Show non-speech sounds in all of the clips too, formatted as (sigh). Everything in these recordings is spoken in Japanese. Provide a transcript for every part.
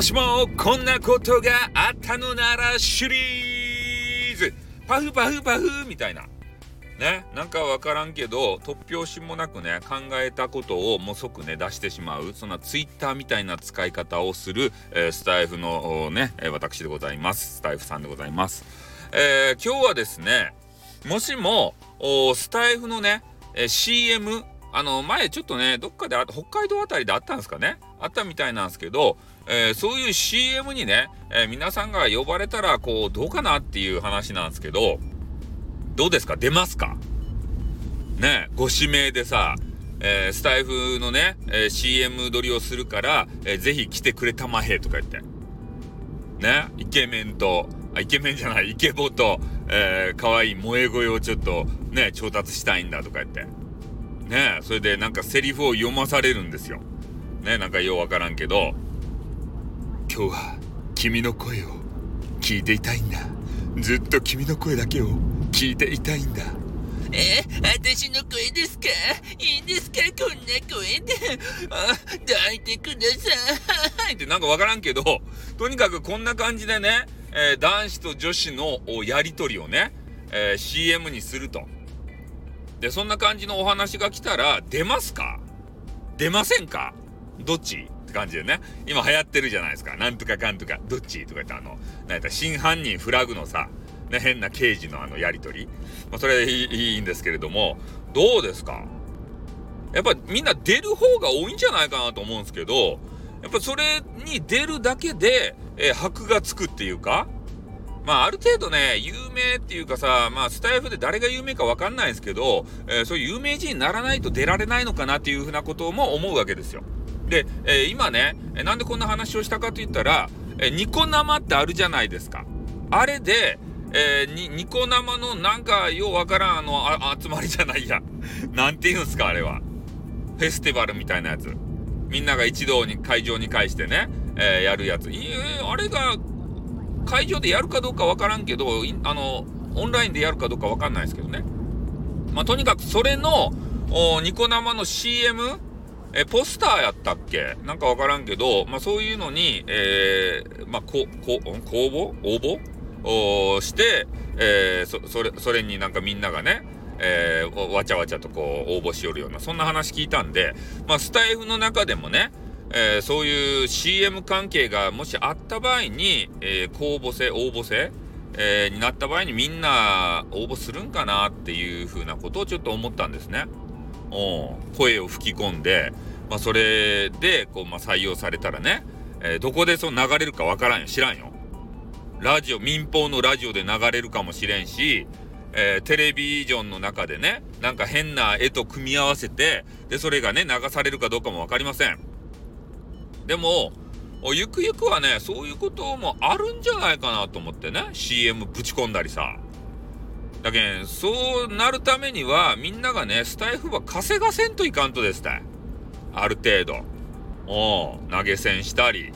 もしもこんなことがあったのならシリーズ。パフパフパフみたいな。ね、なんかわからんけど突拍子もなくね考えたことをもう即ね出してしまうそんなツイッターみたいな使い方をする、えー、スタイフのね私でございます。スタイフさんでございます、えー、今日はですねもしもスタイフのね、えー、CM あの前ちょっとねどっかで北海道あたりであったんですかね。あったみたいなんですけど、えー、そういう CM にね、えー、皆さんが呼ばれたらこうどうかなっていう話なんですけどどうですか？出ますか？ねご指名でさえー、スタイフのね、え、CM 撮りをするから、えー、ぜひ来てくれたまへとか言って。ね、イケメンと、あ、イケメンじゃない、イケボと、えー、可愛い萌え声をちょっとね、調達したいんだとか言って。ね、それでなんかセリフを読まされるんですよ。ね、なんかようわからんけど、今日は君の声を聞いていたいんだ。ずっと君の声だけを聞いていたいんだ。え私の声ですか？いいんですか？こんな声で。あ、抱いてください。(laughs) ってなんかわからんけど、とにかくこんな感じでね、えー、男子と女子のやりとりをね、えー、CM にすると。で、そんな感じのお話が来たら、出ますか？出ませんか？どっち？って感じでね。今流行ってるじゃないですか。なんとかかんとか、どっち？とか言ってあの、なんやった真犯人フラグのさ、ね、変な刑事のあのやりとり。まあ、それいいんですけれども、どうですかやっぱみんな出る方が多いんじゃないかなと思うんですけど、やっぱそれに出るだけで、えー、箔がつくっていうか、まあ、ある程度ね、有名っていうかさ、まあ、スタイフで誰が有名かわかんないですけど、えー、そういう有名人にならないと出られないのかなっていうふうなことも思うわけですよ。で、えー、今ね、なんでこんな話をしたかと言ったら、えー、ニコ生ってあるじゃないですか。あれで、えー、ニコ生のなんかようわからんあのあ (laughs) 集まりじゃないや。なんて言うんすか、あれは。フェスティバルみたいなやつ。みんなが一堂に会場に返してね、えー、やるやつ。いえあれが会場でやるかどうかわからんけど、あの、オンラインでやるかどうかわかんないですけどね。まあ、とにかくそれの、ニコ生の CM? え、ポスターやったっけ？なんかわからんけど、まあ、そういうのに、えー、まあ、こ、こ、公募？応募？をして、えー、そ、それ、それになんかみんながね、えー、わちゃわちゃとこう応募しよるような、そんな話聞いたんで、まあ、スタイフの中でもね、えー、そういう CM 関係がもしあった場合に、えー、公募制、応募制、えー、になった場合にみんな応募するんかなっていうふうなことをちょっと思ったんですね。声を吹き込んで、まあ、それでこう、まあ、採用されたらね、えどこでその流れるかわからんよ。知らんよ。ラジオ、民放のラジオで流れるかもしれんし、えー、テレビジョンの中でね、なんか変な絵と組み合わせて、で、それがね、流されるかどうかもわかりません。でも、ゆくゆくはね、そういうこともあるんじゃないかなと思ってね、CM ぶち込んだりさ。だけん、そうなるためには、みんながね、スタイフは稼がせんといかんとですたある程度。お投げ銭したり、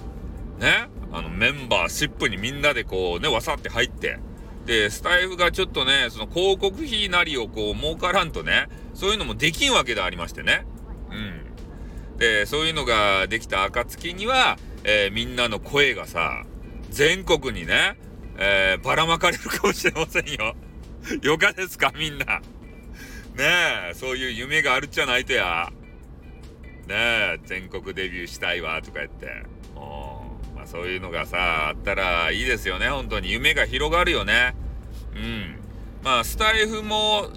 ね、あの、メンバーシップにみんなでこうね、わさって入って、で、スタイフがちょっとね、その広告費なりをこう儲からんとね、そういうのもできんわけでありましてね。うん。で、そういうのができた暁には、えー、みんなの声がさ、全国にね、えー、ばらまかれるかもしれませんよ。(laughs) よかですか、みんな。ねえ、そういう夢があるっちゃないとや。ねえ、全国デビューしたいわ、とか言って。もうまあ、そういうのがさ、あったらいいですよね、本当に。夢が広がるよね。うん。まあ、スタイフも、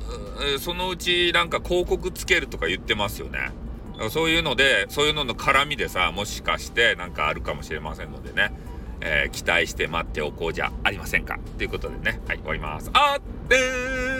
そのうちなんか広告つけるとか言ってますよね。そういうので、そういうのの絡みでさ、もしかしてなんかあるかもしれませんのでね、えー、期待して待っておこうじゃありませんか。ということでね、はい、終わります。あってー